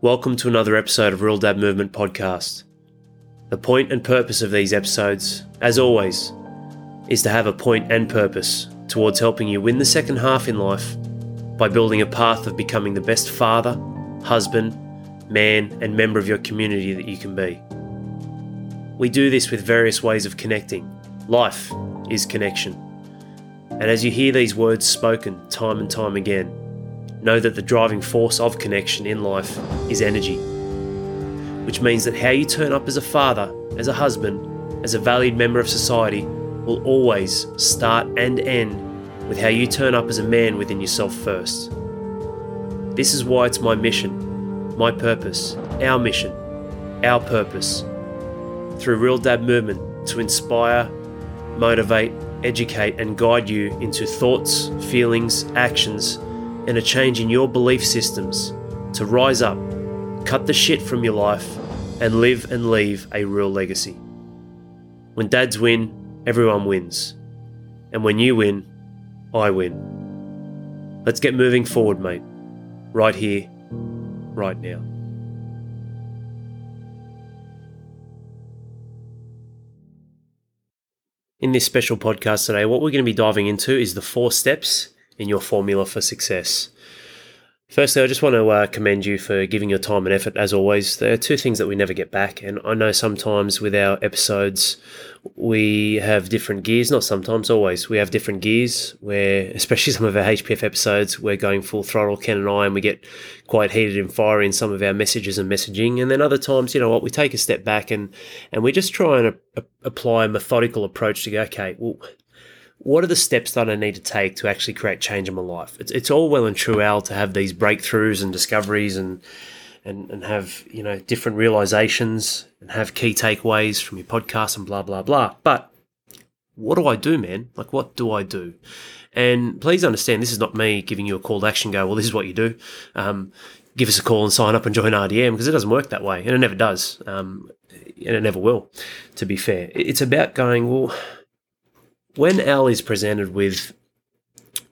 Welcome to another episode of Real Dad Movement Podcast. The point and purpose of these episodes, as always, is to have a point and purpose towards helping you win the second half in life by building a path of becoming the best father, husband, man, and member of your community that you can be. We do this with various ways of connecting. Life is connection. And as you hear these words spoken time and time again, know that the driving force of connection in life is energy. Which means that how you turn up as a father, as a husband, as a valued member of society will always start and end with how you turn up as a man within yourself first. This is why it's my mission, my purpose, our mission, our purpose, through Real Dad Movement to inspire, motivate, educate, and guide you into thoughts, feelings, actions, and a change in your belief systems to rise up, cut the shit from your life, and live and leave a real legacy. When dads win, everyone wins. And when you win, I win. Let's get moving forward, mate. Right here, right now. In this special podcast today, what we're going to be diving into is the four steps in your formula for success. Firstly, I just want to uh, commend you for giving your time and effort as always. There are two things that we never get back, and I know sometimes with our episodes we have different gears. Not sometimes, always. We have different gears where, especially some of our HPF episodes, we're going full throttle, Ken and I, and we get quite heated and fiery in some of our messages and messaging. And then other times, you know what, we take a step back and and we just try and a- apply a methodical approach to go, okay, well what are the steps that I need to take to actually create change in my life? It's, it's all well and true, Al, to have these breakthroughs and discoveries and, and, and have, you know, different realizations and have key takeaways from your podcast and blah, blah, blah. But what do I do, man? Like, what do I do? And please understand, this is not me giving you a call to action, go, well, this is what you do. Um, give us a call and sign up and join RDM because it doesn't work that way. And it never does. Um, and it never will, to be fair. It's about going, well, when Al is presented with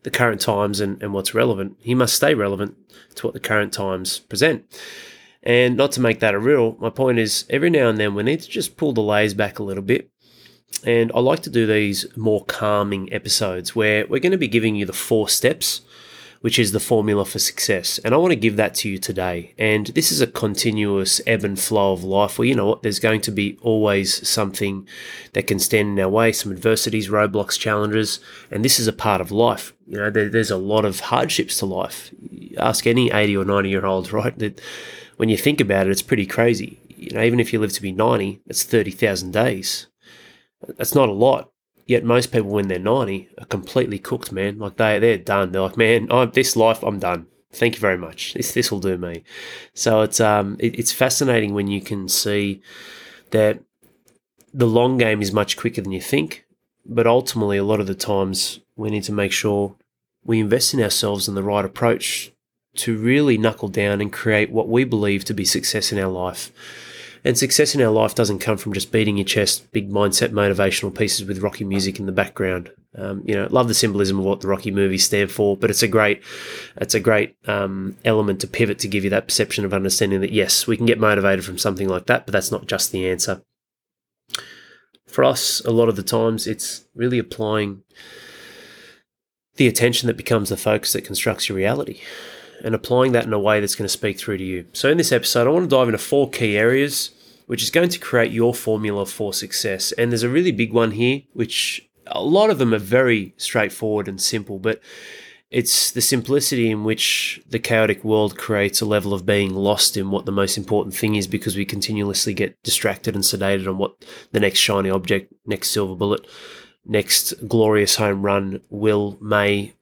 the current times and, and what's relevant, he must stay relevant to what the current times present. And not to make that a riddle, my point is every now and then we need to just pull the layers back a little bit. And I like to do these more calming episodes where we're going to be giving you the four steps which is the formula for success. And I want to give that to you today. And this is a continuous ebb and flow of life where, you know what, there's going to be always something that can stand in our way, some adversities, roadblocks, challenges. And this is a part of life. You know, there, there's a lot of hardships to life. Ask any 80 or 90 year old, right? That when you think about it, it's pretty crazy. You know, even if you live to be 90, that's 30,000 days. That's not a lot. Yet most people, when they're 90, are completely cooked, man. Like they, they're done. They're like, man, I'm, this life, I'm done. Thank you very much. This, this will do me. So it's, um, it, it's fascinating when you can see that the long game is much quicker than you think. But ultimately, a lot of the times we need to make sure we invest in ourselves and the right approach to really knuckle down and create what we believe to be success in our life. And success in our life doesn't come from just beating your chest, big mindset motivational pieces with Rocky music in the background. Um, you know, love the symbolism of what the Rocky movies stand for, but it's a great, it's a great um, element to pivot to give you that perception of understanding that yes, we can get motivated from something like that, but that's not just the answer. For us, a lot of the times, it's really applying the attention that becomes the focus that constructs your reality and applying that in a way that's going to speak through to you. So, in this episode, I want to dive into four key areas which is going to create your formula for success. And there's a really big one here, which a lot of them are very straightforward and simple, but it's the simplicity in which the chaotic world creates a level of being lost in what the most important thing is because we continuously get distracted and sedated on what the next shiny object, next silver bullet, next glorious home run will, may,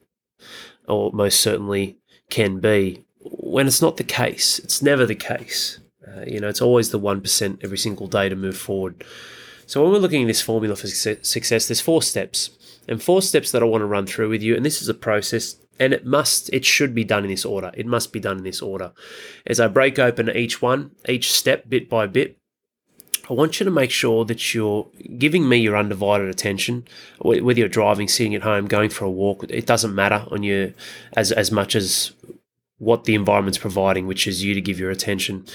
or most certainly can be. When it's not the case, it's never the case. Uh, you know, it's always the 1% every single day to move forward. So when we're looking at this formula for success, there's four steps. And four steps that I want to run through with you. And this is a process and it must it should be done in this order it must be done in this order as i break open each one each step bit by bit I want you to make sure that you're giving me your undivided attention, whether you're driving, sitting at home, going for a walk. It doesn't matter on you as as much as what the environment's providing, which is you to give your attention.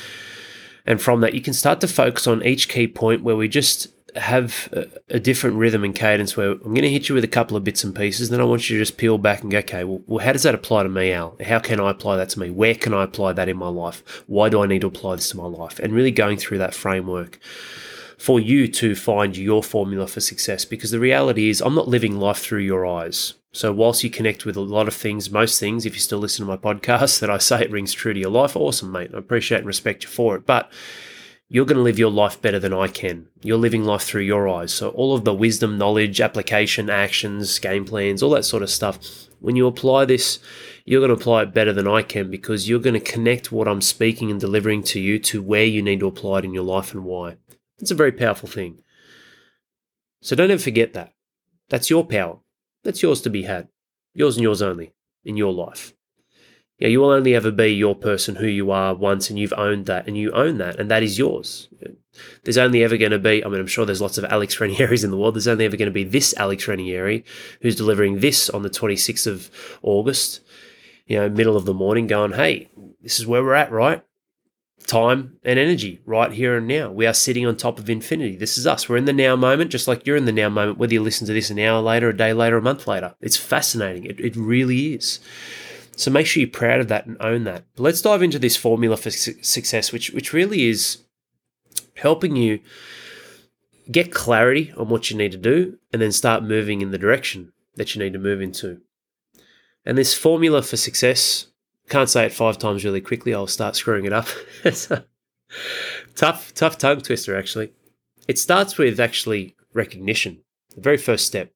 And from that, you can start to focus on each key point where we just have a, a different rhythm and cadence where I'm going to hit you with a couple of bits and pieces. Then I want you to just peel back and go, okay, well, well, how does that apply to me, Al? How can I apply that to me? Where can I apply that in my life? Why do I need to apply this to my life? And really going through that framework for you to find your formula for success because the reality is I'm not living life through your eyes. So, whilst you connect with a lot of things, most things, if you still listen to my podcast, that I say it rings true to your life, awesome, mate. I appreciate and respect you for it. But you're going to live your life better than I can. You're living life through your eyes. So, all of the wisdom, knowledge, application, actions, game plans, all that sort of stuff, when you apply this, you're going to apply it better than I can because you're going to connect what I'm speaking and delivering to you to where you need to apply it in your life and why. It's a very powerful thing. So, don't ever forget that. That's your power. That's yours to be had. Yours and yours only in your life. Yeah, you will only ever be your person who you are once, and you've owned that, and you own that, and that is yours. There's only ever going to be, I mean, I'm sure there's lots of Alex Ranieris in the world. There's only ever going to be this Alex Ranieri who's delivering this on the 26th of August, you know, middle of the morning, going, hey, this is where we're at, right? Time and energy right here and now. We are sitting on top of infinity. This is us. We're in the now moment, just like you're in the now moment, whether you listen to this an hour later, a day later, a month later. It's fascinating. It, it really is. So make sure you're proud of that and own that. But let's dive into this formula for su- success, which, which really is helping you get clarity on what you need to do and then start moving in the direction that you need to move into. And this formula for success can't say it five times really quickly. I'll start screwing it up. tough, tough tongue twister, actually. It starts with actually recognition, the very first step.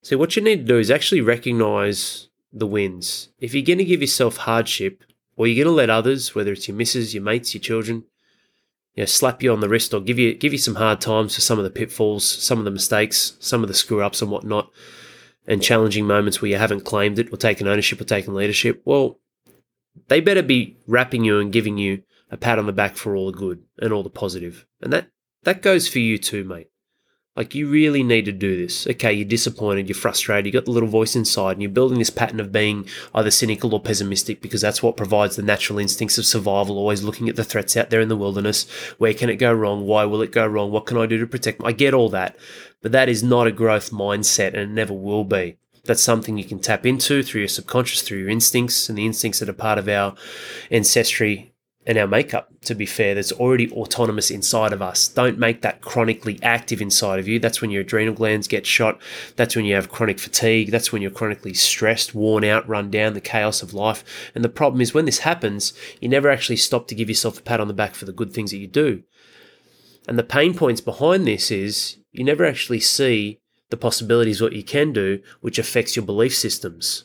So, what you need to do is actually recognize the wins. If you're going to give yourself hardship, or you're going to let others, whether it's your missus, your mates, your children, you know, slap you on the wrist or give you give you some hard times for some of the pitfalls, some of the mistakes, some of the screw ups and whatnot and challenging moments where you haven't claimed it or taken ownership or taken leadership, well, they better be wrapping you and giving you a pat on the back for all the good and all the positive. And that that goes for you too, mate. Like you really need to do this. Okay, you're disappointed, you're frustrated, you got the little voice inside, and you're building this pattern of being either cynical or pessimistic because that's what provides the natural instincts of survival, always looking at the threats out there in the wilderness. Where can it go wrong? Why will it go wrong? What can I do to protect? I get all that. But that is not a growth mindset and it never will be. That's something you can tap into through your subconscious, through your instincts, and the instincts that are part of our ancestry and our makeup, to be fair, that's already autonomous inside of us. Don't make that chronically active inside of you. That's when your adrenal glands get shot. That's when you have chronic fatigue. That's when you're chronically stressed, worn out, run down, the chaos of life. And the problem is when this happens, you never actually stop to give yourself a pat on the back for the good things that you do. And the pain points behind this is you never actually see the possibilities what you can do, which affects your belief systems.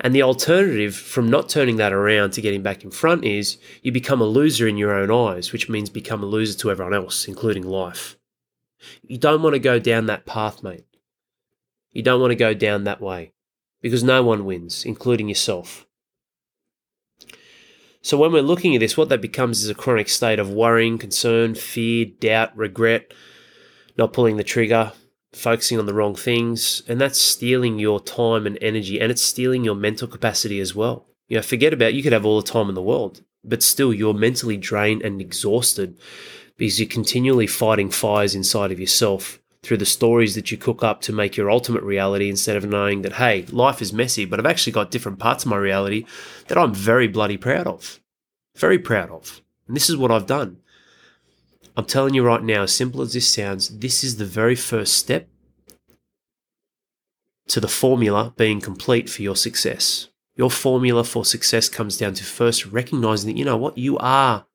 And the alternative from not turning that around to getting back in front is you become a loser in your own eyes, which means become a loser to everyone else, including life. You don't want to go down that path, mate. You don't want to go down that way because no one wins, including yourself. So when we're looking at this, what that becomes is a chronic state of worrying, concern, fear, doubt, regret, not pulling the trigger, focusing on the wrong things, and that's stealing your time and energy, and it's stealing your mental capacity as well. You know, forget about you could have all the time in the world, but still you're mentally drained and exhausted because you're continually fighting fires inside of yourself through the stories that you cook up to make your ultimate reality instead of knowing that, hey, life is messy, but I've actually got different parts of my reality that I'm very bloody proud of. Very proud of. And this is what I've done. I'm telling you right now, as simple as this sounds, this is the very first step to the formula being complete for your success. Your formula for success comes down to first recognizing that, you know what, you are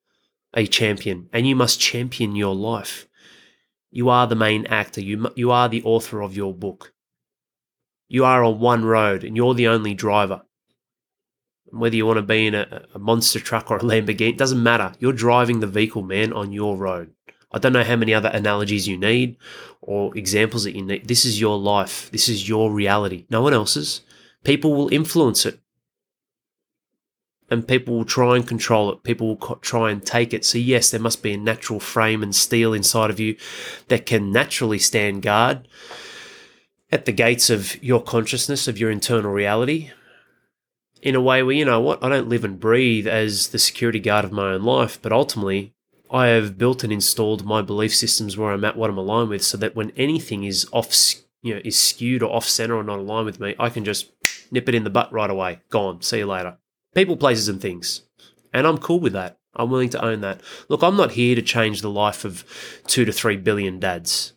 a champion and you must champion your life. You are the main actor, you, you are the author of your book. You are on one road and you're the only driver. Whether you want to be in a, a monster truck or a Lamborghini, it doesn't matter. You're driving the vehicle, man, on your road. I don't know how many other analogies you need or examples that you need. This is your life. This is your reality. No one else's. People will influence it. And people will try and control it. People will co- try and take it. So, yes, there must be a natural frame and steel inside of you that can naturally stand guard at the gates of your consciousness, of your internal reality in a way where, you know what, I don't live and breathe as the security guard of my own life, but ultimately I have built and installed my belief systems where I'm at, what I'm aligned with, so that when anything is off, you know, is skewed or off center or not aligned with me, I can just nip it in the butt right away. Gone. See you later. People, places, and things. And I'm cool with that. I'm willing to own that. Look, I'm not here to change the life of two to three billion dads.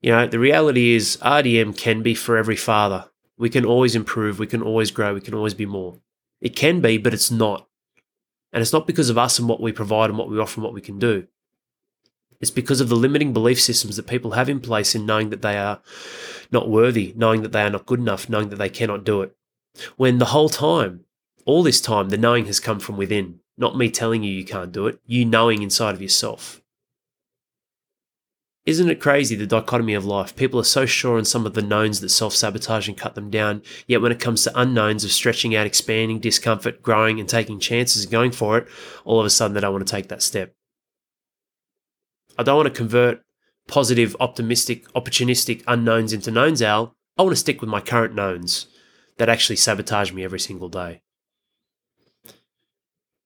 You know, the reality is RDM can be for every father. We can always improve, we can always grow, we can always be more. It can be, but it's not. And it's not because of us and what we provide and what we offer and what we can do. It's because of the limiting belief systems that people have in place in knowing that they are not worthy, knowing that they are not good enough, knowing that they cannot do it. When the whole time, all this time, the knowing has come from within, not me telling you you can't do it, you knowing inside of yourself. Isn't it crazy the dichotomy of life? People are so sure on some of the knowns that self sabotage and cut them down, yet when it comes to unknowns of stretching out, expanding, discomfort, growing, and taking chances and going for it, all of a sudden they don't want to take that step. I don't want to convert positive, optimistic, opportunistic unknowns into knowns, Al. I want to stick with my current knowns that actually sabotage me every single day.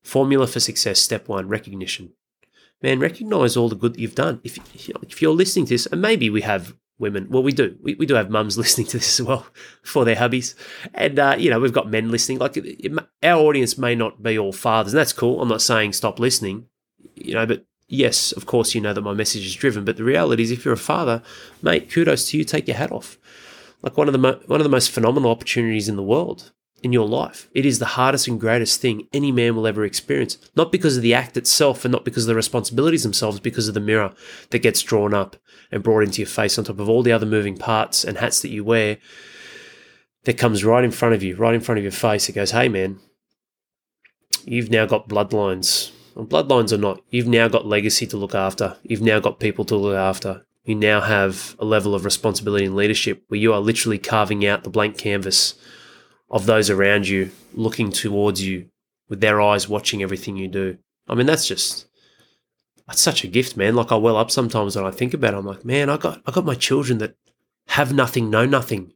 Formula for success, step one recognition man, recognize all the good that you've done. If, if you're listening to this, and maybe we have women, well, we do, we, we do have mums listening to this as well for their hubbies. And, uh, you know, we've got men listening. Like it, our audience may not be all fathers, and that's cool. I'm not saying stop listening, you know, but yes, of course, you know that my message is driven. But the reality is, if you're a father, mate, kudos to you. Take your hat off. Like one of the mo- one of the most phenomenal opportunities in the world in your life. It is the hardest and greatest thing any man will ever experience. Not because of the act itself and not because of the responsibilities themselves, because of the mirror that gets drawn up and brought into your face on top of all the other moving parts and hats that you wear that comes right in front of you, right in front of your face. It goes, hey man, you've now got bloodlines. Well, bloodlines or not, you've now got legacy to look after. You've now got people to look after. You now have a level of responsibility and leadership where you are literally carving out the blank canvas of those around you looking towards you with their eyes watching everything you do. I mean, that's just that's such a gift, man. Like I well up sometimes when I think about it. I'm like, man, I got I got my children that have nothing, know nothing.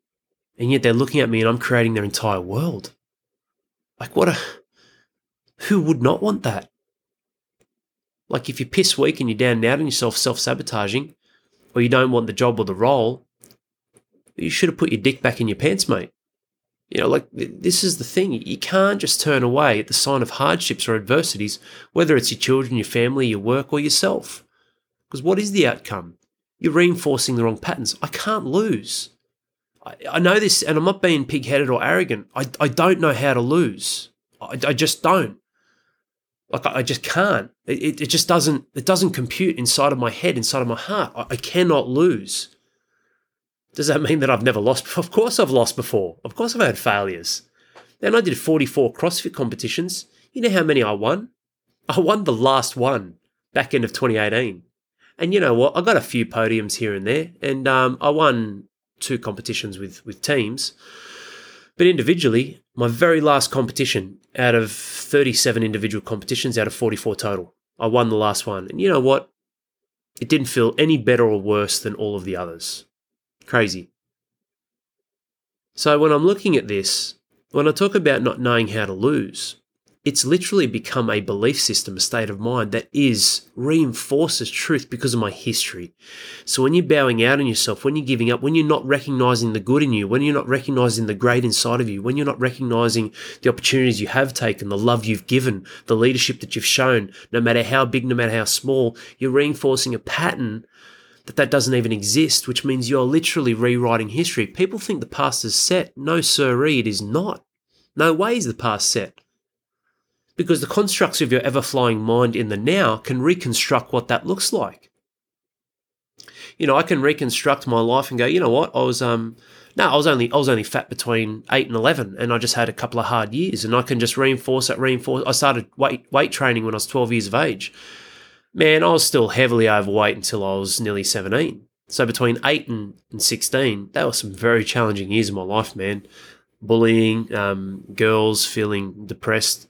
And yet they're looking at me and I'm creating their entire world. Like what a who would not want that? Like if you're piss weak and you're down and out on yourself, self-sabotaging, or you don't want the job or the role, you should have put your dick back in your pants, mate. You know, like this is the thing. You can't just turn away at the sign of hardships or adversities, whether it's your children, your family, your work, or yourself. Because what is the outcome? You're reinforcing the wrong patterns. I can't lose. I, I know this, and I'm not being pig headed or arrogant. I, I don't know how to lose. I, I just don't. Like I, I just can't. It, it just doesn't. It doesn't compute inside of my head, inside of my heart. I, I cannot lose. Does that mean that I've never lost? Of course I've lost before. Of course I've had failures. Then I did 44 CrossFit competitions. You know how many I won? I won the last one back end of 2018. And you know what? I got a few podiums here and there, and um, I won two competitions with with teams. But individually, my very last competition out of 37 individual competitions out of 44 total, I won the last one. And you know what? It didn't feel any better or worse than all of the others. Crazy. So when I'm looking at this, when I talk about not knowing how to lose, it's literally become a belief system, a state of mind that is reinforces truth because of my history. So when you're bowing out on yourself, when you're giving up, when you're not recognizing the good in you, when you're not recognizing the great inside of you, when you're not recognizing the opportunities you have taken, the love you've given, the leadership that you've shown, no matter how big, no matter how small, you're reinforcing a pattern that that doesn't even exist, which means you're literally rewriting history. People think the past is set. No, sirree, it is not. No way is the past set. Because the constructs of your ever flying mind in the now can reconstruct what that looks like. You know, I can reconstruct my life and go, you know what, I was um no, I was only I was only fat between eight and eleven, and I just had a couple of hard years, and I can just reinforce that. Reinforce. I started weight weight training when I was twelve years of age, man, I was still heavily overweight until I was nearly 17. So between 8 and, and 16, that was some very challenging years of my life, man. Bullying, um, girls feeling depressed,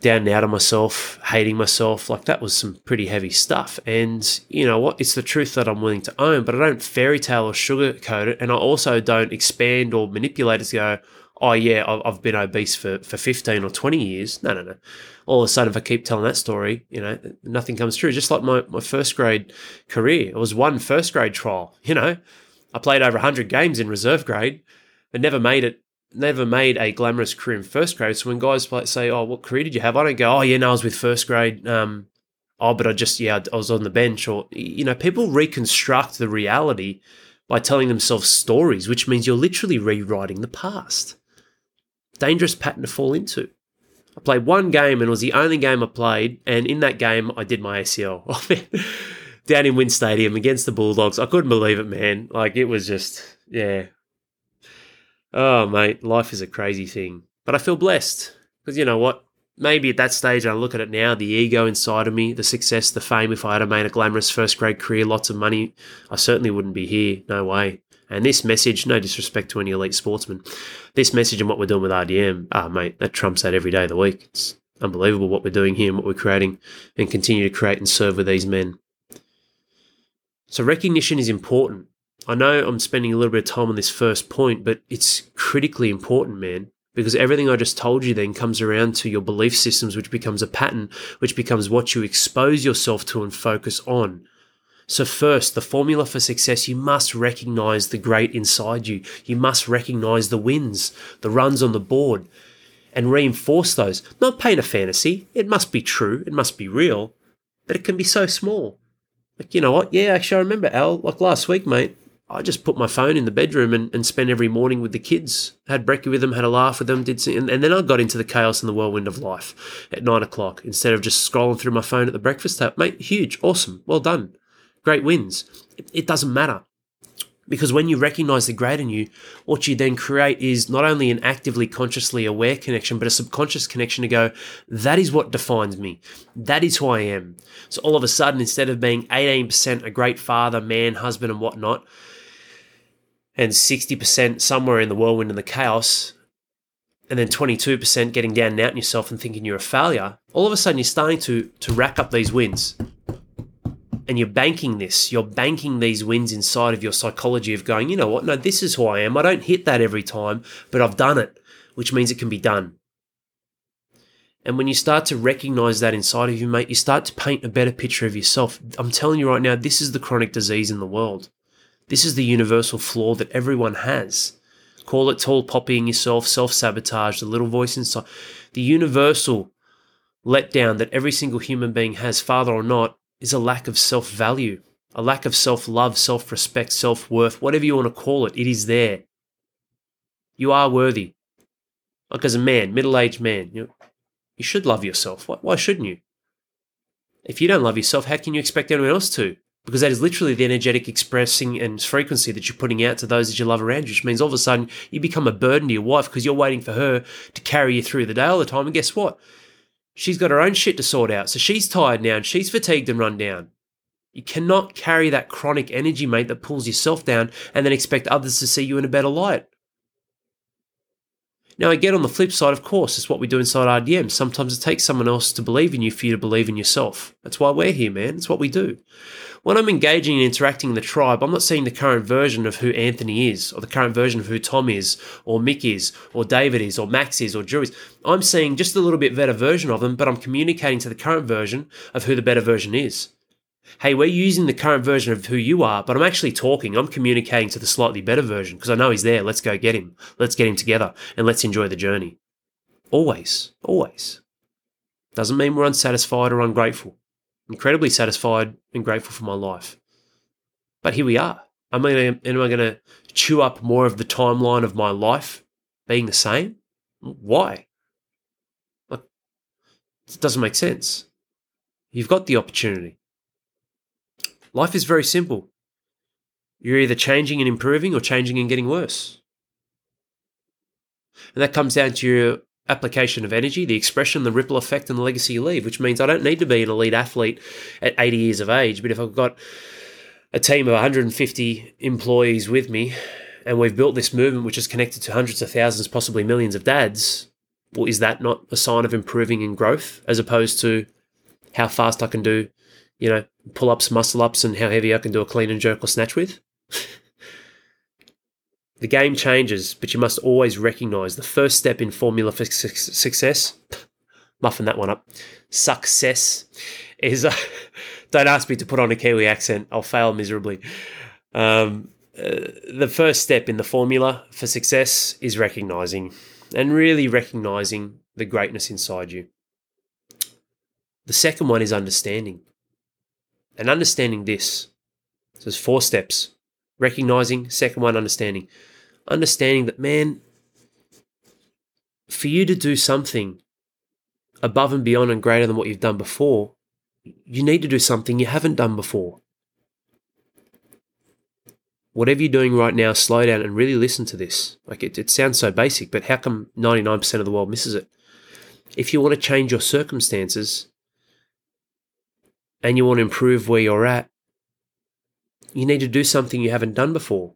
down and out of myself, hating myself. Like that was some pretty heavy stuff. And you know what? It's the truth that I'm willing to own, but I don't fairy tale or sugarcoat it. And I also don't expand or manipulate it to go, oh yeah, I've been obese for, for 15 or 20 years. No, no, no. All of a sudden, if I keep telling that story, you know, nothing comes true. Just like my, my first grade career, it was one first grade trial, you know. I played over 100 games in reserve grade, but never made it, never made a glamorous career in first grade. So when guys say, oh, what career did you have? I don't go, oh, yeah, no, I was with first grade. Um, oh, but I just, yeah, I was on the bench. Or, you know, people reconstruct the reality by telling themselves stories, which means you're literally rewriting the past. Dangerous pattern to fall into. I played one game and it was the only game I played, and in that game I did my ACL. Oh, Down in WIN Stadium against the Bulldogs. I couldn't believe it, man. Like it was just, yeah. Oh, mate, life is a crazy thing. But I feel blessed. Because you know what? maybe at that stage, I look at it now, the ego inside of me, the success, the fame. If I had made a glamorous first grade career, lots of money, I certainly wouldn't be here. No way. And this message, no disrespect to any elite sportsmen, this message and what we're doing with RDM, ah, mate, that trumps that every day of the week. It's unbelievable what we're doing here and what we're creating and continue to create and serve with these men. So, recognition is important. I know I'm spending a little bit of time on this first point, but it's critically important, man because everything I just told you then comes around to your belief systems, which becomes a pattern, which becomes what you expose yourself to and focus on. So, first, the formula for success, you must recognize the great inside you. You must recognize the wins, the runs on the board, and reinforce those. Not paint a fantasy. It must be true, it must be real, but it can be so small. Like, you know what? Yeah, actually, I remember, Al, like last week, mate, I just put my phone in the bedroom and, and spent every morning with the kids. Had brekkie with them, had a laugh with them, did some, and, and, then I got into the chaos and the whirlwind of life at nine o'clock instead of just scrolling through my phone at the breakfast table. Mate, huge, awesome, well done, great wins. It, it doesn't matter. Because when you recognize the great in you, what you then create is not only an actively, consciously aware connection, but a subconscious connection to go, that is what defines me. That is who I am. So all of a sudden, instead of being 18% a great father, man, husband, and whatnot, and 60% somewhere in the whirlwind and the chaos, and then 22% getting down and out on yourself and thinking you're a failure, all of a sudden you're starting to, to rack up these wins. And you're banking this, you're banking these wins inside of your psychology of going, you know what, no, this is who I am. I don't hit that every time, but I've done it, which means it can be done. And when you start to recognize that inside of you, mate, you start to paint a better picture of yourself. I'm telling you right now, this is the chronic disease in the world. This is the universal flaw that everyone has. Call it tall poppying yourself, self sabotage, the little voice inside. The universal letdown that every single human being has, father or not, is a lack of self value, a lack of self love, self respect, self worth, whatever you want to call it. It is there. You are worthy. Like as a man, middle aged man, you, you should love yourself. Why, why shouldn't you? If you don't love yourself, how can you expect anyone else to? because that is literally the energetic expressing and frequency that you're putting out to those that you love around you, which means all of a sudden you become a burden to your wife because you're waiting for her to carry you through the day all the time. And guess what? She's got her own shit to sort out. So she's tired now and she's fatigued and run down. You cannot carry that chronic energy, mate, that pulls yourself down and then expect others to see you in a better light. Now, again, on the flip side, of course, it's what we do inside RDM. Sometimes it takes someone else to believe in you for you to believe in yourself. That's why we're here, man. It's what we do. When I'm engaging and interacting in the tribe, I'm not seeing the current version of who Anthony is, or the current version of who Tom is, or Mick is, or David is, or Max is, or Drew is. I'm seeing just a little bit better version of them, but I'm communicating to the current version of who the better version is hey, we're using the current version of who you are, but I'm actually talking, I'm communicating to the slightly better version because I know he's there. Let's go get him. Let's get him together and let's enjoy the journey. Always, always. Doesn't mean we're unsatisfied or ungrateful. Incredibly satisfied and grateful for my life. But here we are. I mean, am I going to chew up more of the timeline of my life being the same? Why? It doesn't make sense. You've got the opportunity. Life is very simple. You're either changing and improving or changing and getting worse. And that comes down to your application of energy, the expression, the ripple effect, and the legacy you leave, which means I don't need to be an elite athlete at 80 years of age, but if I've got a team of 150 employees with me and we've built this movement which is connected to hundreds of thousands, possibly millions of dads, well, is that not a sign of improving and growth as opposed to how fast I can do you know, pull ups, muscle ups, and how heavy I can do a clean and jerk or snatch with. The game changes, but you must always recognize the first step in formula for su- success. Muffin that one up. Success is. Uh, don't ask me to put on a Kiwi accent. I'll fail miserably. Um, uh, the first step in the formula for success is recognizing and really recognizing the greatness inside you. The second one is understanding. And understanding this. So there's four steps recognizing, second one, understanding. Understanding that, man, for you to do something above and beyond and greater than what you've done before, you need to do something you haven't done before. Whatever you're doing right now, slow down and really listen to this. Like it, it sounds so basic, but how come 99% of the world misses it? If you want to change your circumstances and you want to improve where you're at, you need to do something you haven't done before.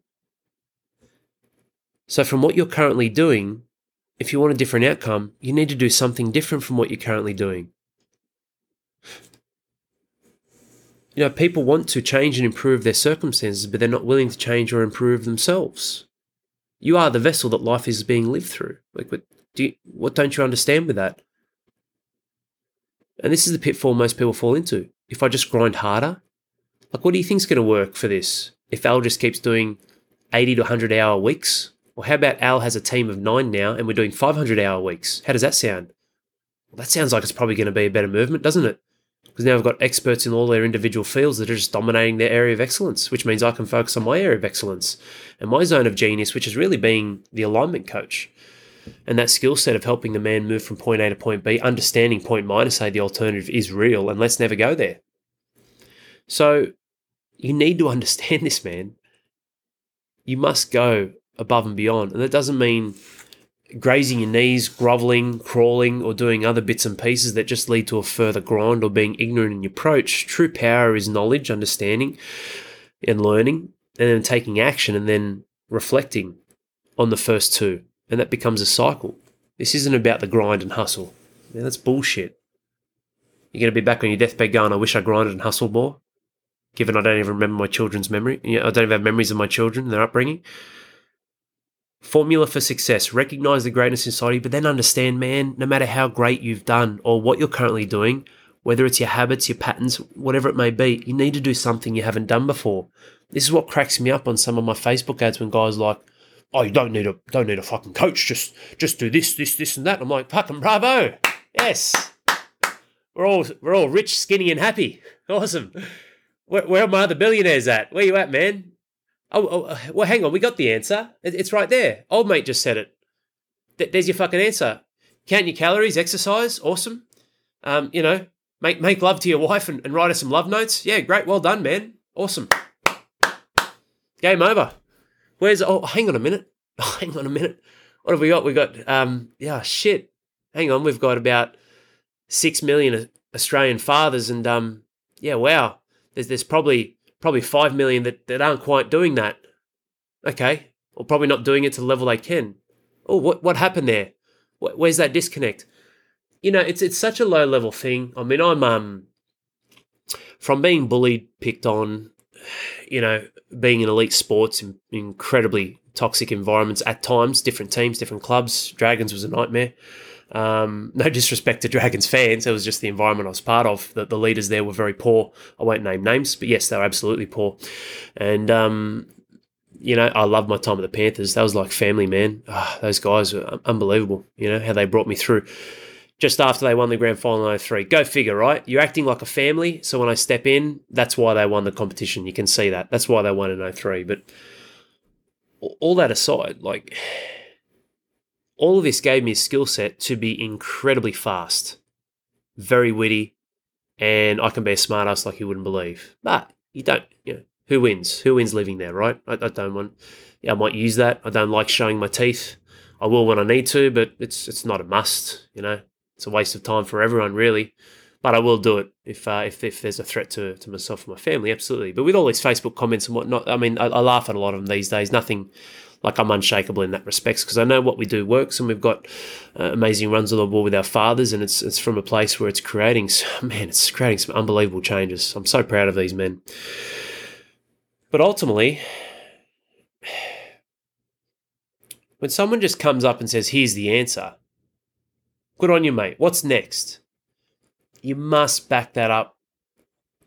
So, from what you're currently doing, if you want a different outcome, you need to do something different from what you're currently doing. You know, people want to change and improve their circumstances, but they're not willing to change or improve themselves. You are the vessel that life is being lived through. Like, what, do you, what don't you understand with that? And this is the pitfall most people fall into. If I just grind harder, like, what do you think's going to work for this? If Al just keeps doing 80 to 100 hour weeks? Or how about Al has a team of nine now and we're doing 500 hour weeks? How does that sound? Well, that sounds like it's probably going to be a better movement, doesn't it? Because now I've got experts in all their individual fields that are just dominating their area of excellence, which means I can focus on my area of excellence and my zone of genius, which is really being the alignment coach. And that skill set of helping the man move from point A to point B, understanding point minus A, the alternative is real, and let's never go there. So you need to understand this, man. You must go above and beyond. And that doesn't mean grazing your knees, groveling, crawling, or doing other bits and pieces that just lead to a further grind or being ignorant in your approach. True power is knowledge, understanding, and learning, and then taking action and then reflecting on the first two. And that becomes a cycle. This isn't about the grind and hustle. Yeah, that's bullshit. You're going to be back on your deathbed going, I wish I grinded and hustled more, given I don't even remember my children's memory. You know, I don't even have memories of my children and their upbringing. Formula for success recognize the greatness inside you, but then understand, man, no matter how great you've done or what you're currently doing, whether it's your habits, your patterns, whatever it may be, you need to do something you haven't done before. This is what cracks me up on some of my Facebook ads when guys like, "Oh, you don't need a don't need a fucking coach. Just just do this, this, this, and that." I'm like, "Fucking bravo, yes." We're all we're all rich, skinny, and happy. Awesome. Where, where are my other billionaires at? Where you at, man? Oh, oh, uh, well, hang on. We got the answer. It's right there. Old mate just said it. There's your fucking answer. Count your calories, exercise, awesome. Um, you know, make make love to your wife and, and write her some love notes. Yeah, great. Well done, man. Awesome. Game over. Where's oh hang on a minute. hang on a minute. What have we got? We got um yeah, shit. Hang on, we've got about six million Australian fathers and um yeah, wow. There's there's probably probably 5 million that, that aren't quite doing that. Okay. Or probably not doing it to the level they can. Oh, what, what happened there? Where's that disconnect? You know, it's it's such a low level thing. I mean, I'm um from being bullied, picked on, you know, being in elite sports in incredibly toxic environments at times, different teams, different clubs. Dragons was a nightmare. Um, no disrespect to Dragons fans, it was just the environment I was part of. The, the leaders there were very poor. I won't name names, but yes, they were absolutely poor. And um, you know, I love my time at the Panthers. That was like family, man. Oh, those guys were unbelievable. You know how they brought me through. Just after they won the grand final in 03. Go figure, right? You're acting like a family. So when I step in, that's why they won the competition. You can see that. That's why they won in 03. But all that aside, like all of this gave me a skill set to be incredibly fast, very witty, and I can be a smartass like you wouldn't believe. But you don't, you know, who wins? Who wins living there, right? I, I don't want, yeah, I might use that. I don't like showing my teeth. I will when I need to, but it's it's not a must, you know. It's a waste of time for everyone, really. But I will do it if uh, if, if there's a threat to, to myself and my family, absolutely. But with all these Facebook comments and whatnot, I mean, I, I laugh at a lot of them these days. Nothing like I'm unshakable in that respect because I know what we do works and we've got uh, amazing runs on the ball with our fathers and it's it's from a place where it's creating man it's creating some unbelievable changes. I'm so proud of these men. But ultimately When someone just comes up and says, here's the answer, good on you, mate. What's next? You must back that up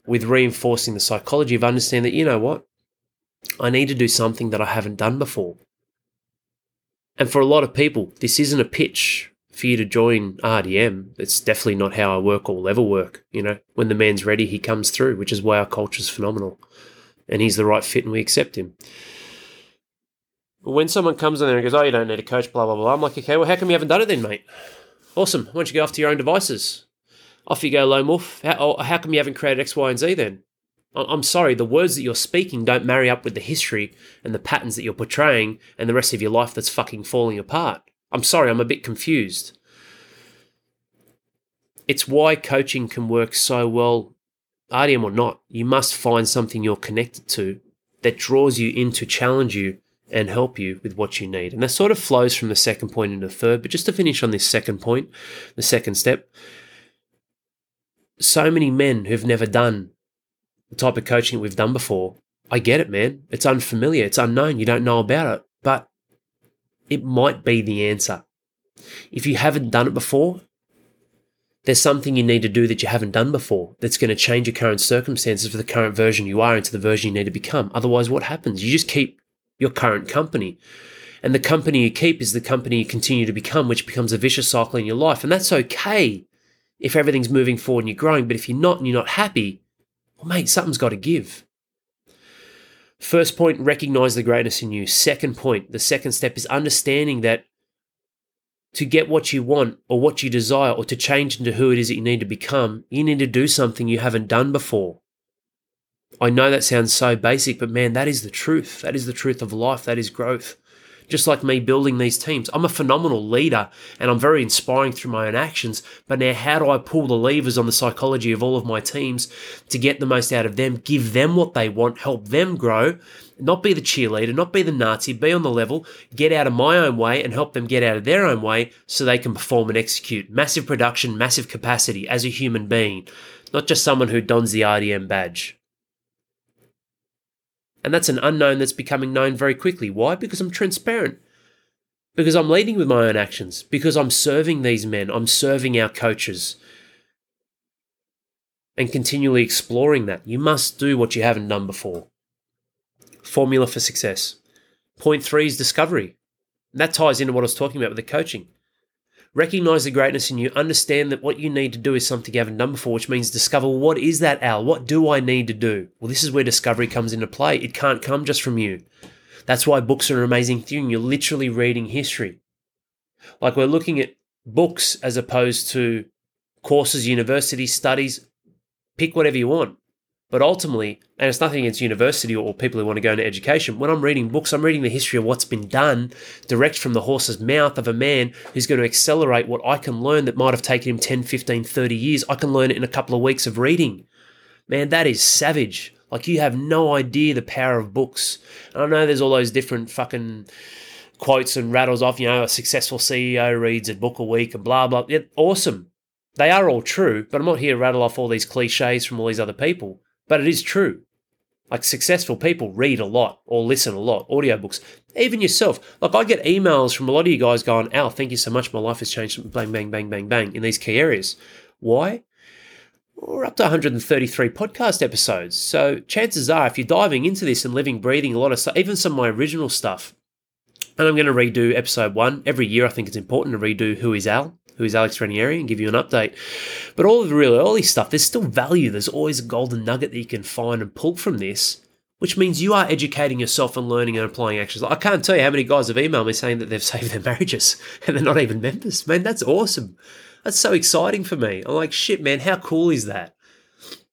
with reinforcing the psychology of understanding that, you know what? I need to do something that I haven't done before. And for a lot of people, this isn't a pitch for you to join RDM. It's definitely not how I work or will ever work. You know, when the man's ready, he comes through, which is why our culture's phenomenal. And he's the right fit and we accept him. But When someone comes in there and goes, Oh, you don't need a coach, blah, blah, blah, I'm like, Okay, well, how come you haven't done it then, mate? Awesome. Why don't you go off to your own devices? Off you go, lone wolf. How, oh, how come you haven't created X, Y, and Z then? I'm sorry, the words that you're speaking don't marry up with the history and the patterns that you're portraying and the rest of your life that's fucking falling apart. I'm sorry, I'm a bit confused. It's why coaching can work so well, RDM or not. You must find something you're connected to that draws you in to challenge you and help you with what you need. And that sort of flows from the second point into the third. But just to finish on this second point, the second step, so many men who've never done the type of coaching that we've done before. I get it, man. It's unfamiliar, it's unknown, you don't know about it, but it might be the answer. If you haven't done it before, there's something you need to do that you haven't done before that's going to change your current circumstances for the current version you are into the version you need to become. Otherwise, what happens? You just keep your current company. And the company you keep is the company you continue to become, which becomes a vicious cycle in your life. And that's okay if everything's moving forward and you're growing. But if you're not and you're not happy, well, mate, something's got to give. First point, recognize the greatness in you. Second point, the second step is understanding that to get what you want or what you desire or to change into who it is that you need to become, you need to do something you haven't done before. I know that sounds so basic, but man, that is the truth. That is the truth of life. That is growth just like me building these teams. I'm a phenomenal leader and I'm very inspiring through my own actions. But now, how do I pull the levers on the psychology of all of my teams to get the most out of them, give them what they want, help them grow, not be the cheerleader, not be the Nazi, be on the level, get out of my own way and help them get out of their own way so they can perform and execute. Massive production, massive capacity as a human being, not just someone who dons the RDM badge. And that's an unknown that's becoming known very quickly. Why? Because I'm transparent. Because I'm leading with my own actions. Because I'm serving these men. I'm serving our coaches. And continually exploring that. You must do what you haven't done before. Formula for success. Point three is discovery. And that ties into what I was talking about with the coaching. Recognize the greatness in you. Understand that what you need to do is something you haven't done before, which means discover what is that, Al? What do I need to do? Well, this is where discovery comes into play. It can't come just from you. That's why books are an amazing thing. You're literally reading history. Like we're looking at books as opposed to courses, university studies. Pick whatever you want. But ultimately, and it's nothing against university or people who want to go into education, when I'm reading books, I'm reading the history of what's been done direct from the horse's mouth of a man who's going to accelerate what I can learn that might have taken him 10, 15, 30 years. I can learn it in a couple of weeks of reading. Man, that is savage. Like, you have no idea the power of books. And I know there's all those different fucking quotes and rattles off, you know, a successful CEO reads a book a week and blah, blah. Yeah, awesome. They are all true, but I'm not here to rattle off all these cliches from all these other people. But it is true. Like successful people read a lot or listen a lot, audiobooks. Even yourself. Like I get emails from a lot of you guys going, Al, thank you so much. My life has changed bang, bang, bang, bang, bang in these key areas. Why? We're up to 133 podcast episodes. So chances are, if you're diving into this and living, breathing a lot of stuff, even some of my original stuff, and I'm going to redo episode one every year. I think it's important to redo Who is Al? Who is Alex Ranieri, and give you an update. But all of the real early stuff, there's still value. There's always a golden nugget that you can find and pull from this, which means you are educating yourself and learning and applying actions. I can't tell you how many guys have emailed me saying that they've saved their marriages and they're not even members. Man, that's awesome. That's so exciting for me. I'm like, shit, man, how cool is that?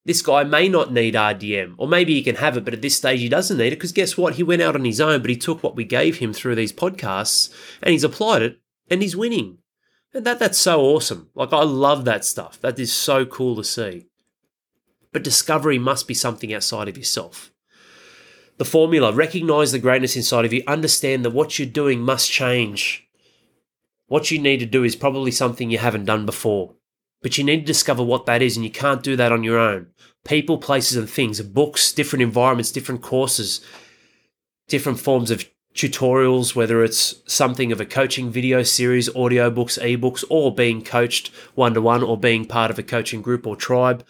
This guy may not need RDM, or maybe he can have it, but at this stage he doesn't need it because guess what? He went out on his own, but he took what we gave him through these podcasts and he's applied it and he's winning. And that that's so awesome. Like I love that stuff. That is so cool to see. But discovery must be something outside of yourself. The formula, recognize the greatness inside of you, understand that what you're doing must change. What you need to do is probably something you haven't done before. But you need to discover what that is, and you can't do that on your own. People, places, and things, books, different environments, different courses, different forms of tutorials, whether it's something of a coaching video series, audiobooks, ebooks, or being coached one to one, or being part of a coaching group or tribe,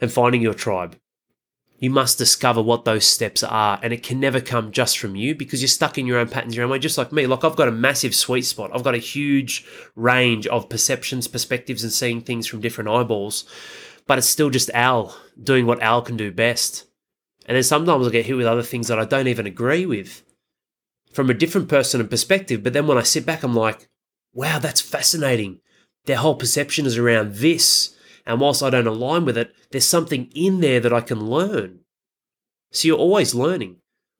and finding your tribe. You must discover what those steps are, and it can never come just from you because you're stuck in your own patterns, your own way, just like me. Like, I've got a massive sweet spot, I've got a huge range of perceptions, perspectives, and seeing things from different eyeballs, but it's still just Al doing what Al can do best. And then sometimes I get hit with other things that I don't even agree with from a different person and perspective. But then when I sit back, I'm like, wow, that's fascinating. Their whole perception is around this. And whilst I don't align with it, there's something in there that I can learn. So you're always learning.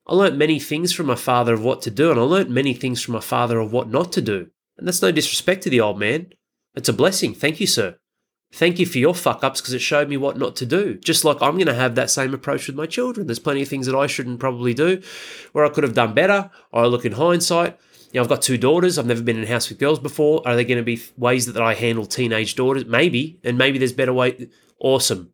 I learnt many things from my father of what to do, and I learnt many things from my father of what not to do. And that's no disrespect to the old man. It's a blessing. Thank you, sir. Thank you for your fuck ups because it showed me what not to do. Just like I'm going to have that same approach with my children. There's plenty of things that I shouldn't probably do where I could have done better, I look in hindsight. You know, I've got two daughters. I've never been in a house with girls before. Are there going to be ways that I handle teenage daughters? Maybe. And maybe there's better way. Awesome.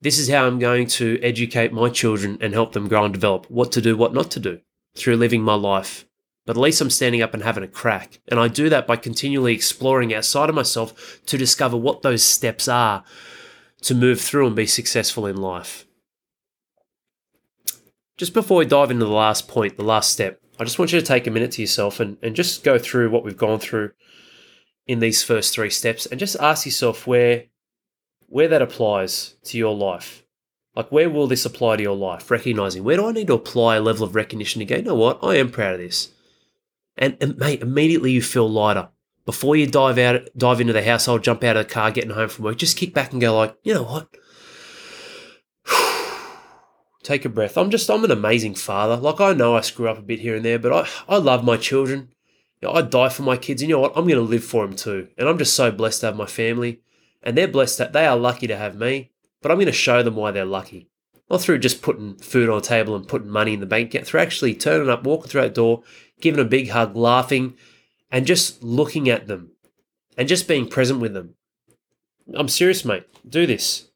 This is how I'm going to educate my children and help them grow and develop what to do, what not to do through living my life but at least I'm standing up and having a crack. And I do that by continually exploring outside of myself to discover what those steps are to move through and be successful in life. Just before we dive into the last point, the last step, I just want you to take a minute to yourself and, and just go through what we've gone through in these first three steps and just ask yourself where where that applies to your life. Like where will this apply to your life? Recognizing where do I need to apply a level of recognition to go, you know what, I am proud of this and, and mate, immediately you feel lighter. Before you dive out, dive into the household, jump out of the car, getting home from work, just kick back and go like, you know what? Take a breath. I'm just, I'm an amazing father. Like I know I screw up a bit here and there, but I, I love my children. You know, I die for my kids, and you know what? I'm going to live for them too. And I'm just so blessed to have my family, and they're blessed that they are lucky to have me. But I'm going to show them why they're lucky. Not through just putting food on the table and putting money in the bank, yet through actually turning up, walking through that door, giving a big hug, laughing, and just looking at them and just being present with them. I'm serious, mate. Do this.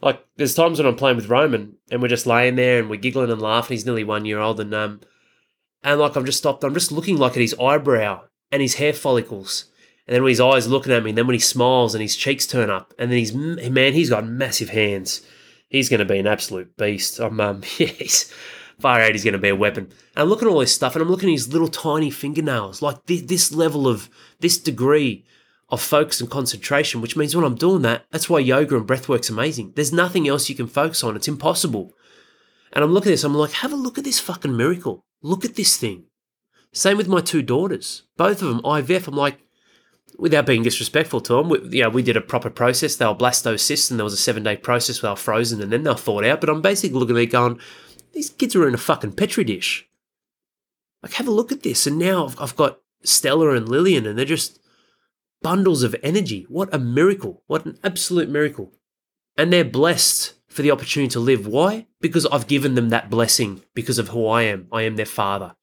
Like, there's times when I'm playing with Roman and we're just laying there and we're giggling and laughing. He's nearly one year old, and um, and like I'm just stopped. I'm just looking like at his eyebrow and his hair follicles, and then when his eyes looking at me, and then when he smiles and his cheeks turn up, and then he's man, he's got massive hands. He's going to be an absolute beast. I'm um, yeah, he's, far out he's going to be a weapon. And I'm looking at all this stuff and I'm looking at his little tiny fingernails, like this, this level of, this degree of focus and concentration, which means when I'm doing that, that's why yoga and breathwork's amazing. There's nothing else you can focus on. It's impossible. And I'm looking at this, I'm like, have a look at this fucking miracle. Look at this thing. Same with my two daughters, both of them IVF. I'm like, without being disrespectful to them, we, you know, we did a proper process. They were blastocysts, and there was a seven day process where they were frozen, and then they were thawed out. But I'm basically looking at it going, these kids are in a fucking petri dish. Like, have a look at this. And now I've, I've got Stella and Lillian, and they're just bundles of energy. What a miracle. What an absolute miracle. And they're blessed for the opportunity to live. Why? Because I've given them that blessing because of who I am. I am their father.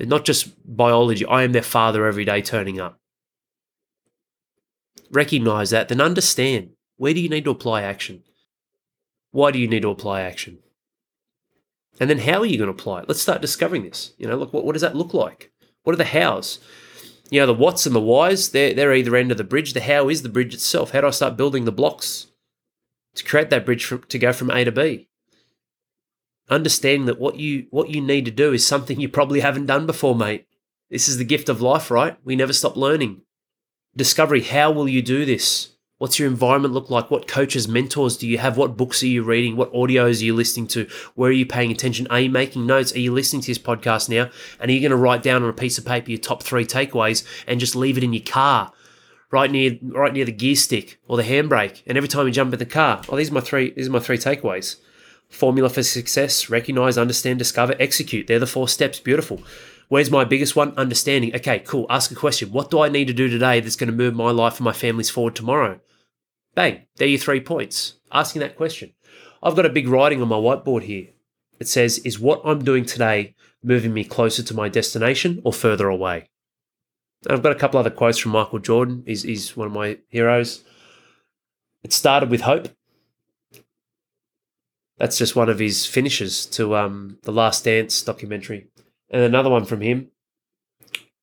not just biology, I am their father every day turning up. Recognize that, then understand where do you need to apply action? Why do you need to apply action? And then how are you going to apply it? Let's start discovering this. You know, look, what, what does that look like? What are the hows? You know, the whats and the whys, they're, they're either end of the bridge. The how is the bridge itself. How do I start building the blocks to create that bridge to go from A to B? Understanding that what you what you need to do is something you probably haven't done before, mate. This is the gift of life, right? We never stop learning. Discovery, how will you do this? What's your environment look like? What coaches, mentors do you have? What books are you reading? What audios are you listening to? Where are you paying attention? Are you making notes? Are you listening to this podcast now? And are you going to write down on a piece of paper your top three takeaways and just leave it in your car, right near right near the gear stick or the handbrake? And every time you jump in the car, oh, these are my three. These are my three takeaways. Formula for success: recognize, understand, discover, execute. They're the four steps. Beautiful. Where's my biggest one? Understanding. Okay, cool. Ask a question. What do I need to do today that's going to move my life and my family's forward tomorrow? Bang, there are your three points. Asking that question. I've got a big writing on my whiteboard here. It says, Is what I'm doing today moving me closer to my destination or further away? And I've got a couple other quotes from Michael Jordan. He's, he's one of my heroes. It started with hope. That's just one of his finishes to um, the Last Dance documentary. And another one from him.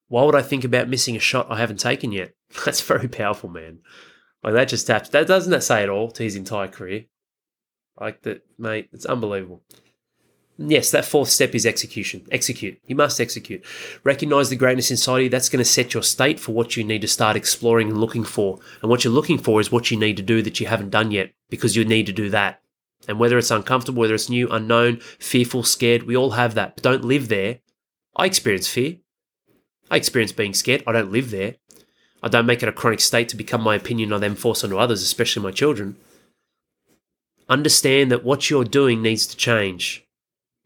Why would I think about missing a shot I haven't taken yet? That's very powerful, man. Like that just taps. That doesn't that say it all to his entire career? Like that, mate. It's unbelievable. Yes, that fourth step is execution. Execute. You must execute. Recognize the greatness inside you. That's going to set your state for what you need to start exploring and looking for. And what you're looking for is what you need to do that you haven't done yet because you need to do that. And whether it's uncomfortable, whether it's new, unknown, fearful, scared, we all have that. But don't live there. I experience fear. I experience being scared. I don't live there. I don't make it a chronic state to become my opinion on then force onto others, especially my children. Understand that what you're doing needs to change.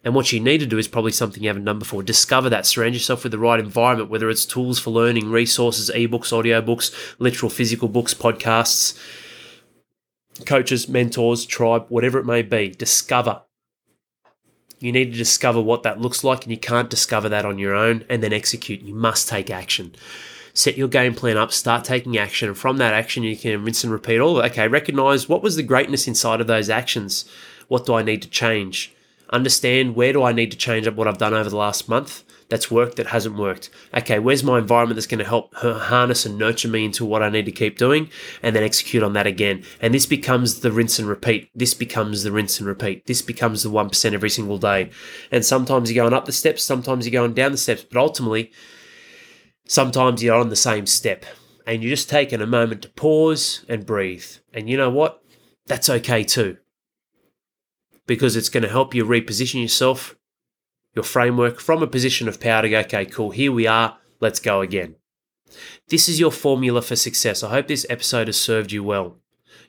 And what you need to do is probably something you haven't done before. Discover that. Surround yourself with the right environment, whether it's tools for learning, resources, ebooks, audiobooks, literal physical books, podcasts, coaches, mentors, tribe, whatever it may be. Discover. You need to discover what that looks like, and you can't discover that on your own and then execute. You must take action. Set your game plan up, start taking action, and from that action, you can rinse and repeat all. Okay, recognize what was the greatness inside of those actions. What do I need to change? understand where do I need to change up what I've done over the last month that's worked that hasn't worked. Okay, where's my environment that's going to help harness and nurture me into what I need to keep doing and then execute on that again. And this becomes the rinse and repeat. This becomes the rinse and repeat. This becomes the 1% every single day. And sometimes you're going up the steps, sometimes you're going down the steps, but ultimately, sometimes you're on the same step. And you're just taking a moment to pause and breathe. And you know what? That's okay too because it's going to help you reposition yourself, your framework from a position of power to go, okay, cool, here we are, let's go again. This is your formula for success. I hope this episode has served you well.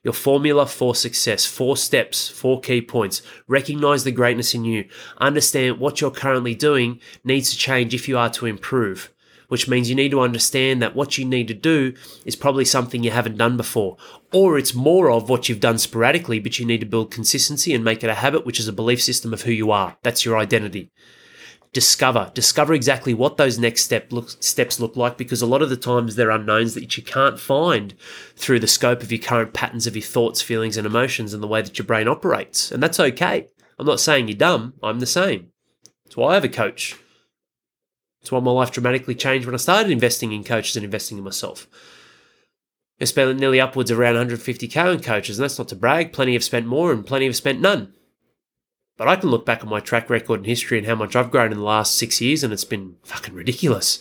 Your formula for success, four steps, four key points. Recognize the greatness in you. Understand what you're currently doing needs to change if you are to improve which means you need to understand that what you need to do is probably something you haven't done before, or it's more of what you've done sporadically, but you need to build consistency and make it a habit, which is a belief system of who you are. That's your identity. Discover, discover exactly what those next step look, steps look like because a lot of the times they're unknowns that you can't find through the scope of your current patterns of your thoughts, feelings, and emotions and the way that your brain operates. And that's okay. I'm not saying you're dumb, I'm the same. That's why I have a coach it's why my life dramatically changed when I started investing in coaches and investing in myself. I spent nearly upwards of around 150k on coaches, and that's not to brag. Plenty have spent more, and plenty have spent none. But I can look back on my track record and history and how much I've grown in the last six years, and it's been fucking ridiculous.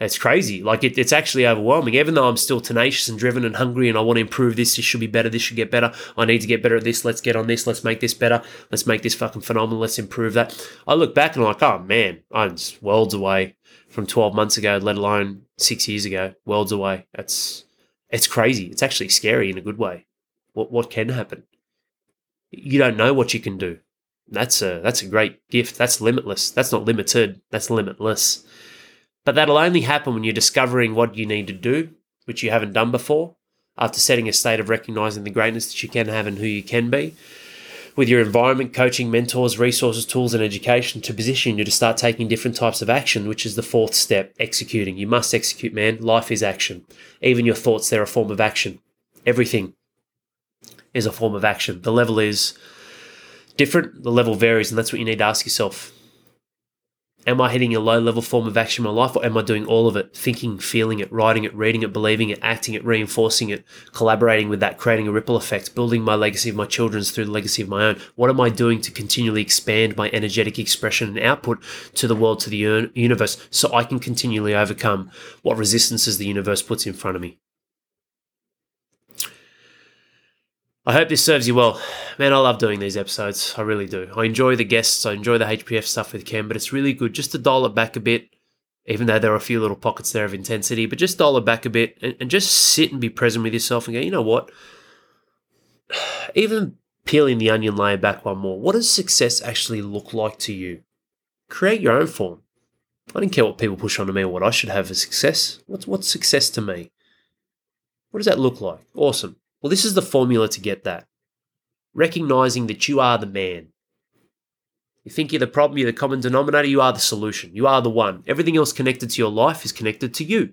It's crazy. Like it, it's actually overwhelming. Even though I'm still tenacious and driven and hungry, and I want to improve this. This should be better. This should get better. I need to get better at this. Let's get on this. Let's make this better. Let's make this fucking phenomenal. Let's improve that. I look back and I'm like, oh man, I'm worlds away from 12 months ago, let alone six years ago. Worlds away. That's it's crazy. It's actually scary in a good way. What what can happen? You don't know what you can do. That's a that's a great gift. That's limitless. That's not limited. That's limitless. But that'll only happen when you're discovering what you need to do, which you haven't done before, after setting a state of recognizing the greatness that you can have and who you can be. With your environment, coaching, mentors, resources, tools, and education to position you to start taking different types of action, which is the fourth step executing. You must execute, man. Life is action. Even your thoughts, they're a form of action. Everything is a form of action. The level is different, the level varies, and that's what you need to ask yourself. Am I hitting a low level form of action in my life or am I doing all of it? Thinking, feeling it, writing it, reading it, believing it, acting it, reinforcing it, collaborating with that, creating a ripple effect, building my legacy of my children's through the legacy of my own. What am I doing to continually expand my energetic expression and output to the world, to the universe, so I can continually overcome what resistances the universe puts in front of me? I hope this serves you well. Man, I love doing these episodes. I really do. I enjoy the guests. I enjoy the HPF stuff with Ken, but it's really good just to dial it back a bit, even though there are a few little pockets there of intensity, but just dial it back a bit and, and just sit and be present with yourself and go, you know what? Even peeling the onion layer back one more, what does success actually look like to you? Create your own form. I don't care what people push onto me or what I should have as success. What's, what's success to me? What does that look like? Awesome. Well, this is the formula to get that. Recognizing that you are the man. You think you're the problem, you're the common denominator, you are the solution. You are the one. Everything else connected to your life is connected to you.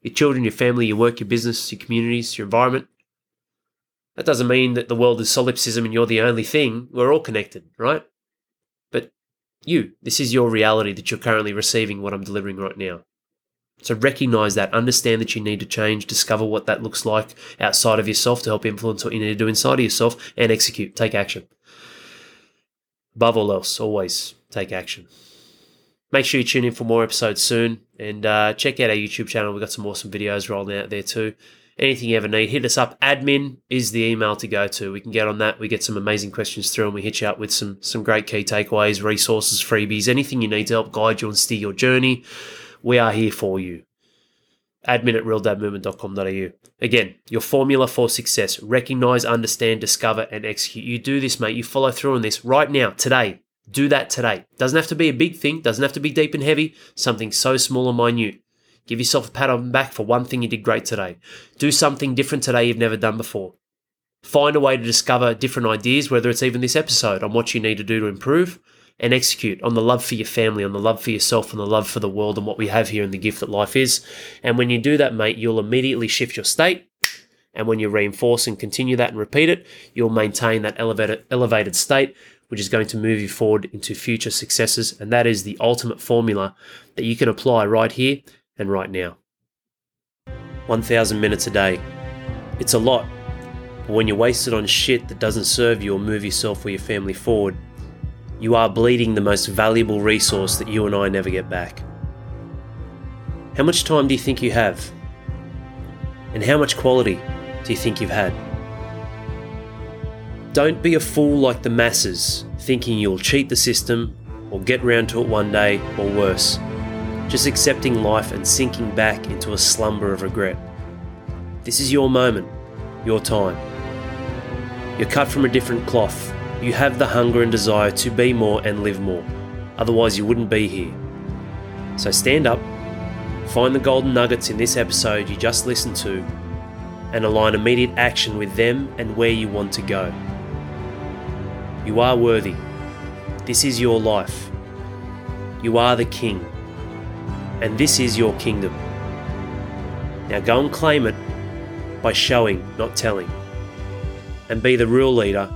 Your children, your family, your work, your business, your communities, your environment. That doesn't mean that the world is solipsism and you're the only thing. We're all connected, right? But you, this is your reality that you're currently receiving what I'm delivering right now. So recognize that, understand that you need to change, discover what that looks like outside of yourself to help influence what you need to do inside of yourself, and execute, take action. Above all else, always take action. Make sure you tune in for more episodes soon and uh, check out our YouTube channel. We've got some awesome videos rolling out there too. Anything you ever need, hit us up. Admin is the email to go to. We can get on that. We get some amazing questions through and we hit you up with some, some great key takeaways, resources, freebies, anything you need to help guide you and steer your journey we are here for you. Admin at realdadmovement.com.au. Again, your formula for success. Recognize, understand, discover, and execute. You do this, mate. You follow through on this right now, today. Do that today. Doesn't have to be a big thing, doesn't have to be deep and heavy, something so small and minute. Give yourself a pat on the back for one thing you did great today. Do something different today you've never done before. Find a way to discover different ideas, whether it's even this episode, on what you need to do to improve and execute on the love for your family, on the love for yourself, and the love for the world and what we have here and the gift that life is. And when you do that, mate, you'll immediately shift your state. And when you reinforce and continue that and repeat it, you'll maintain that elevated, elevated state, which is going to move you forward into future successes. And that is the ultimate formula that you can apply right here and right now. 1,000 minutes a day. It's a lot. But when you waste it on shit that doesn't serve you or move yourself or your family forward, you are bleeding the most valuable resource that you and I never get back. How much time do you think you have? And how much quality do you think you've had? Don't be a fool like the masses, thinking you'll cheat the system or get round to it one day or worse, just accepting life and sinking back into a slumber of regret. This is your moment, your time. You're cut from a different cloth you have the hunger and desire to be more and live more. Otherwise, you wouldn't be here. So stand up, find the golden nuggets in this episode you just listened to, and align immediate action with them and where you want to go. You are worthy. This is your life. You are the king. And this is your kingdom. Now go and claim it by showing, not telling. And be the real leader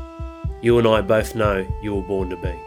you and I both know you were born to be.